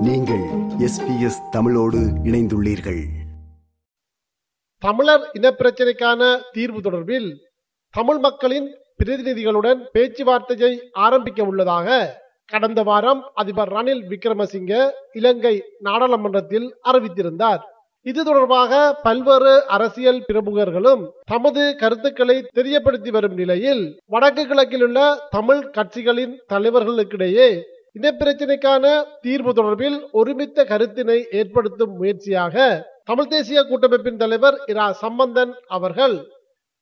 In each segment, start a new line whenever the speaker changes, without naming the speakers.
நீங்கள் எஸ்பிஎஸ் தமிழோடு இணைந்துள்ளீர்கள்.
தமிழர் இனப்பிரச்சினைக்கான தீர்வு தொடர்பில் தமிழ் மக்களின் பிரதிநிதிகளுடன் பேச்சுவார்த்தையை ஆரம்பிக்க உள்ளதாக கடந்த வாரம் அதிபர் ரணில் விக்ரமசிங்க இலங்கை நாடாளுமன்றத்தில் அறிவித்திருந்தார். இது தொடர்பாக பல்வேறு அரசியல் பிரமுகர்களும் தமது கருத்துக்களை தெரியப்படுத்தி வரும் நிலையில் வடக்கு கிழக்கில் உள்ள தமிழ் கட்சிகளின் தலைவர்களுக்கிடையே இனப்பிரச்சினைக்கான தீர்வு தொடர்பில் ஒருமித்த கருத்தினை ஏற்படுத்தும் முயற்சியாக தமிழ் தேசிய கூட்டமைப்பின் தலைவர் இரா. சம்பந்தன் அவர்கள்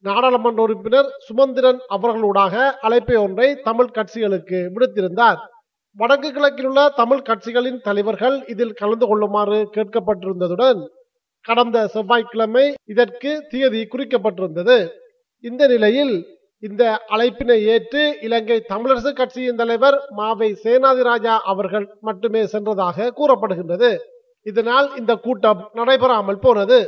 நாடாளுமன்ற உறுப்பினர் சுமந்திரன் அவர்களூடாக அழைப்பை ஒன்றை தமிழ் கட்சிகளுக்கு விடுத்திருந்தார். வடக்கு கிழக்கில் உள்ள தமிழ் கட்சிகளின் தலைவர்கள் இதில் கலந்து கொள்ளுமாறு கேட்கப்பட்டிருந்ததுடன் கடந்த செவ்வாய்க்கிழமை இதற்கு தேதி குறிக்கப்பட்டிருந்தது. இந்த நிலையில் இந்த அழைப்பினை ஏற்று இலங்கை தமிழரசு கட்சியின் தலைவர் மாவை சேனாதிராஜா அவர்கள் மட்டுமே சென்றதாக கூறப்படுகின்றது. இதனால் இந்த கூட்டம் நடைபெறாமல் போனது.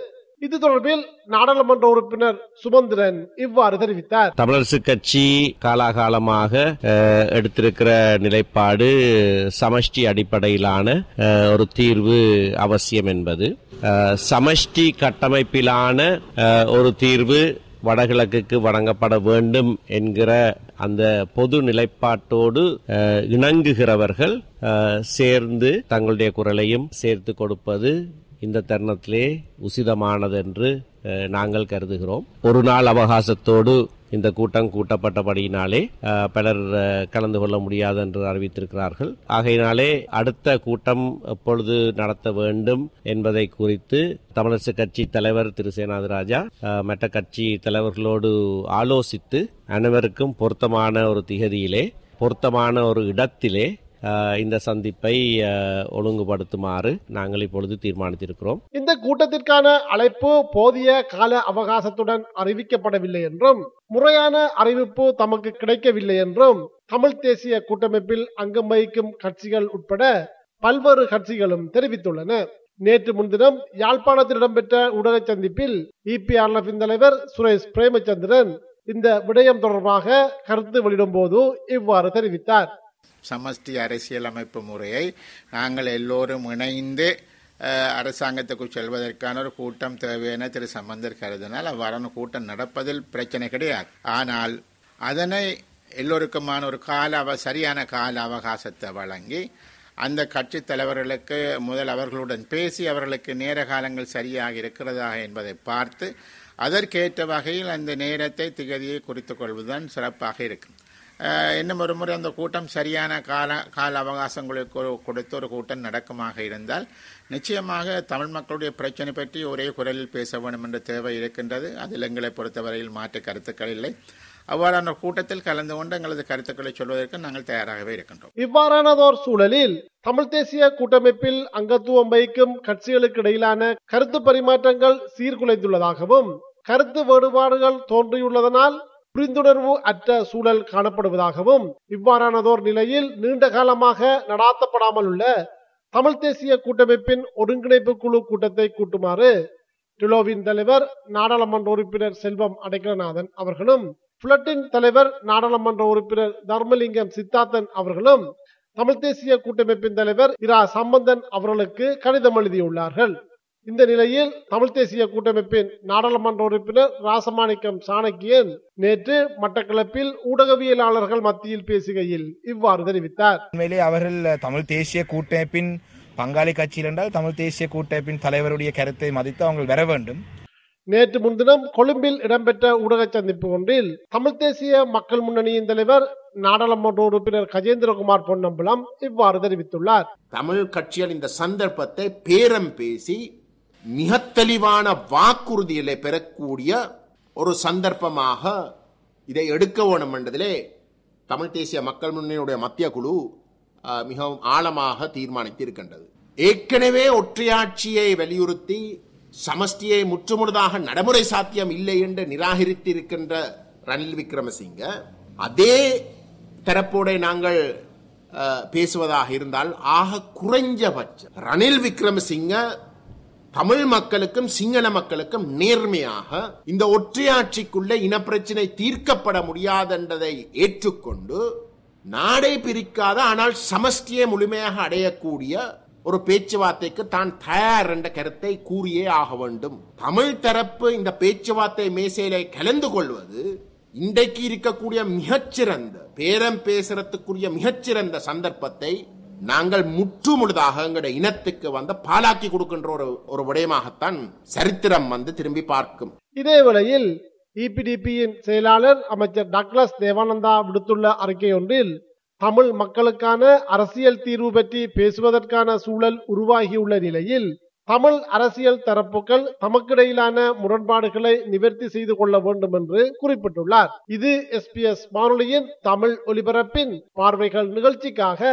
இது தொடர்பில் நாடாளுமன்ற உறுப்பினர் சுமந்திரன் இவ்வாறு தெரிவித்தார்.
தமிழரசு கட்சி காலாகாலமாக எடுத்திருக்கிற நிலைப்பாடு சமஷ்டி அடிப்படையிலான ஒரு தீர்வு அவசியம் என்பது. சமஷ்டி கட்டமைப்பிலான ஒரு தீர்வு வடகிழக்குக்கு வழங்கப்பட வேண்டும் என்கிற அந்த பொது நிலைப்பாட்டோடு இணங்குகிறவர்கள் சேர்ந்து தங்களுடைய குரலையும் சேர்த்து கொடுப்பது இந்த தருணத்திலே உசிதமானது என்று நாங்கள் கருதுகிறோம். ஒரு நாள் அவகாசத்தோடு இந்த கூட்டம் கூட்டப்பட்டபடியினாலே பலர் கலந்து கொள்ள முடியாது என்று அறிவித்திருக்கிறார்கள். ஆகையினாலே அடுத்த கூட்டம் எப்பொழுது நடத்த வேண்டும் என்பதை குறித்து தமிழரசு கட்சி தலைவர் திரு. சேனாதிராஜா மற்ற கட்சி தலைவர்களோடு ஆலோசித்து அனைவருக்கும் பொருத்தமான ஒரு திகதியிலே பொருத்தமான ஒரு இடத்திலே இந்த சந்திப்பை ஒழுங்குபடுத்துமாறு நாங்கள் இப்பொழுது தீர்மானித்திருக்கிறோம்.
இந்த கூட்டத்திற்கான அழைப்பு போதிய கால அவகாசத்துடன் அறிவிக்கப்படவில்லை என்றும் முறையான அறிவிப்பு தமக்கு கிடைக்கவில்லை என்றும் தமிழ் தேசிய கூட்டமைப்பில் அங்கம் வகிக்கும் கட்சிகள் உட்பட பல்வேறு கட்சிகளும் தெரிவித்துள்ளன. நேற்று முன்தினம் யாழ்ப்பாணத்தில் இடம்பெற்ற ஊடக சந்திப்பில் இபிஆர்எஃப் தலைவர் சுரேஷ் பிரேமச்சந்திரன் இந்த விடயம் தொடர்பாக கருத்து வெளியிடும் போது இவ்வாறு தெரிவித்தார்.
சமஷ்டி அரசியலமைப்பு முறையை நாங்கள் எல்லோரும் இணைந்து அரசாங்கத்துக்கு செல்வதற்கான ஒரு கூட்டம் தேவையான திரு சம்பந்தர் கருதினால் அவ்வாறான கூட்டம் நடப்பதில் பிரச்சனை கிடையாது. ஆனால் அதனை எல்லோருக்குமான ஒரு கால அவ சரியான கால அவகாசத்தை வழங்கி அந்த கட்சி தலைவர்களுக்கு முதல் அவர்களுடன் பேசி அவர்களுக்கு நேர காலங்கள் சரியாக இருக்கிறதா என்பதை பார்த்து அதற்கேற்ற வகையில் அந்த நேரத்தை திகதியை குறித்துக் கொள்வதுதான் சிறப்பாக இருக்கும். இன்னும் ஒரு முறை அந்த கூட்டம் சரியான கால கால அவகாசங்களுக்கு கொடுத்த கொடுத்து ஒரு கூட்டம் நடக்குமாக இருந்தால் நிச்சயமாக தமிழ் மக்களுடைய பிரச்சனை பற்றி ஒரே குரலில் பேச வேண்டும் என்ற தேவை இருக்கின்றது. அதில் எங்களை பொறுத்தவரையில் மாற்று கருத்துக்கள் இல்லை. அவ்வாறான கூட்டத்தில் கலந்து கொண்டு எங்களது கருத்துக்களை சொல்வதற்கு நாங்கள் தயாராகவே இருக்கின்றோம்.
இவ்வாறானதோர் சூழலில் தமிழ் தேசிய கூட்டமைப்பில் அங்கத்துவம் வகிக்கும் கட்சிகளுக்கு இடையிலான கருத்து பரிமாற்றங்கள் சீர்குலைந்துள்ளதாகவும் கருத்து வேறுபாடுகள் தோன்றியுள்ளதனால் புரிந்துணர்வு அற்ற சூழல் காணப்படுவதாகவும் இவ்வாறானதோர் நிலையில் நீண்ட காலமாக நடாத்தப்படாமல் உள்ள தமிழ் தேசிய கூட்டமைப்பின் ஒருங்கிணைப்பு குழு கூட்டத்தை கூட்டுமாறு டிலோவின் தலைவர் நாடாளுமன்ற உறுப்பினர் செல்வம் அடைக்கலநாதன் அவர்களும் புலட்டின் தலைவர் நாடாளுமன்ற உறுப்பினர் தர்மலிங்கம் சித்தார்த்தன் அவர்களும் தமிழ் தேசிய கூட்டமைப்பின் தலைவர் இரா சம்பந்தன் அவர்களுக்கு கடிதம் எழுதியுள்ளார்கள். இந்த நிலையில் தமிழ் தேசிய கூட்டமைப்பின் நாடாளுமன்ற உறுப்பினர் ராசமாணிக்கம் சாணக்கியன் நேற்று மட்டக்களப்பில் ஊடகவியலாளர்கள் மத்தியில் பேசுகையில் இவ்வாறு தெரிவித்தார்.
உண்மையிலே அவர்கள் தமிழ் தேசிய கூட்டமைப்பின் பங்காளி கட்சியில் என்றால் தமிழ் தேசிய கூட்டமைப்பின் தலைவருடைய கருத்தை மதித்து அவங்க வர வேண்டும்.
நேற்று முன்தினம் கொழும்பில் இடம்பெற்ற ஊடக சந்திப்பு ஒன்றில் தமிழ் தேசிய மக்கள் முன்னணியின் தலைவர் நாடாளுமன்ற உறுப்பினர் கஜேந்திரகுமார் பொன்னம்பலம் இவ்வாறு தெரிவித்துள்ளார்.
தமிழ் கட்சிகள் இந்த சந்தர்ப்பத்தை பேரம் பேசி மிக தெளிவான வாக்குறுதிகளை பெறக்கூடிய ஒரு சந்தர்ப்பமாக இதை எடுக்க வேணும் என்றதிலே தமிழ் தேசிய மக்கள் முன்னணியுடைய மத்திய குழு மிகவும் ஆழமாக தீர்மானித்து இருக்கின்றது ஏற்கனவே ஒற்றையாட்சியை வலியுறுத்தி சமஷ்டியை முற்றுமுழுதாக நடைமுறை சாத்தியம் இல்லை என்று நிராகரித்திருக்கின்ற ரணில் விக்ரமசிங்க அதே தரப்போட நாங்கள் பேசுவதாக இருந்தால் ஆக குறைஞ்சபட்சம் ரணில் விக்ரமசிங்க தமிழ் மக்களுக்கும் சிங்கள மக்களுக்கும் நேர்மையாக இந்த ஒற்றையாட்சிக்குள்ள இனப்பிரச்சனை தீர்க்கப்பட முடியாதென்றதை ஏற்றுக்கொண்டு நாடை பிரிக்காத ஆனால் சமஷ்டியை முழுமையாக அடையக்கூடிய ஒரு பேச்சுவார்த்தைக்கு தான் தயார் என்ற கருத்தை கூறியே ஆக வேண்டும். தமிழ் தரப்பு இந்த பேச்சுவார்த்தை மேசையிலே கலந்து கொள்வது இன்றைக்கு இருக்கக்கூடிய மிகச்சிறந்த பேரம் பேசுறதுக்குரிய மிகச்சிறந்த சந்தர்ப்பத்தை நாங்கள் முற்றுமுழுதாக எங்களுடைய இனத்துக்கு வந்து பாலாக்கி கொடுக்கின்ற ஒரு ஒரு விடயமாகத்தான் சரித்திரம் வந்து திரும்பி பார்க்கும்.
இதே வேளையில் இபிடிபியின் செயலாளர் அமைச்சர் டக்ளஸ் தேவானந்தா விடுத்துள்ள அறிக்கை ஒன்றில் தமிழ் மக்களுக்கான அரசியல் தீர்வு பற்றி பேசுவதற்கான சூழல் உருவாகியுள்ள நிலையில் தமிழ் அரசியல் தரப்புகள் தமக்கிடையிலான முரண்பாடுகளை நிவர்த்தி செய்து கொள்ள வேண்டும் என்று குறிப்பிட்டுள்ளார். இது எஸ்பிஎஸ் வானொலியின் தமிழ் ஒலிபரப்பின் பார்வைகள் நிகழ்ச்சிக்காக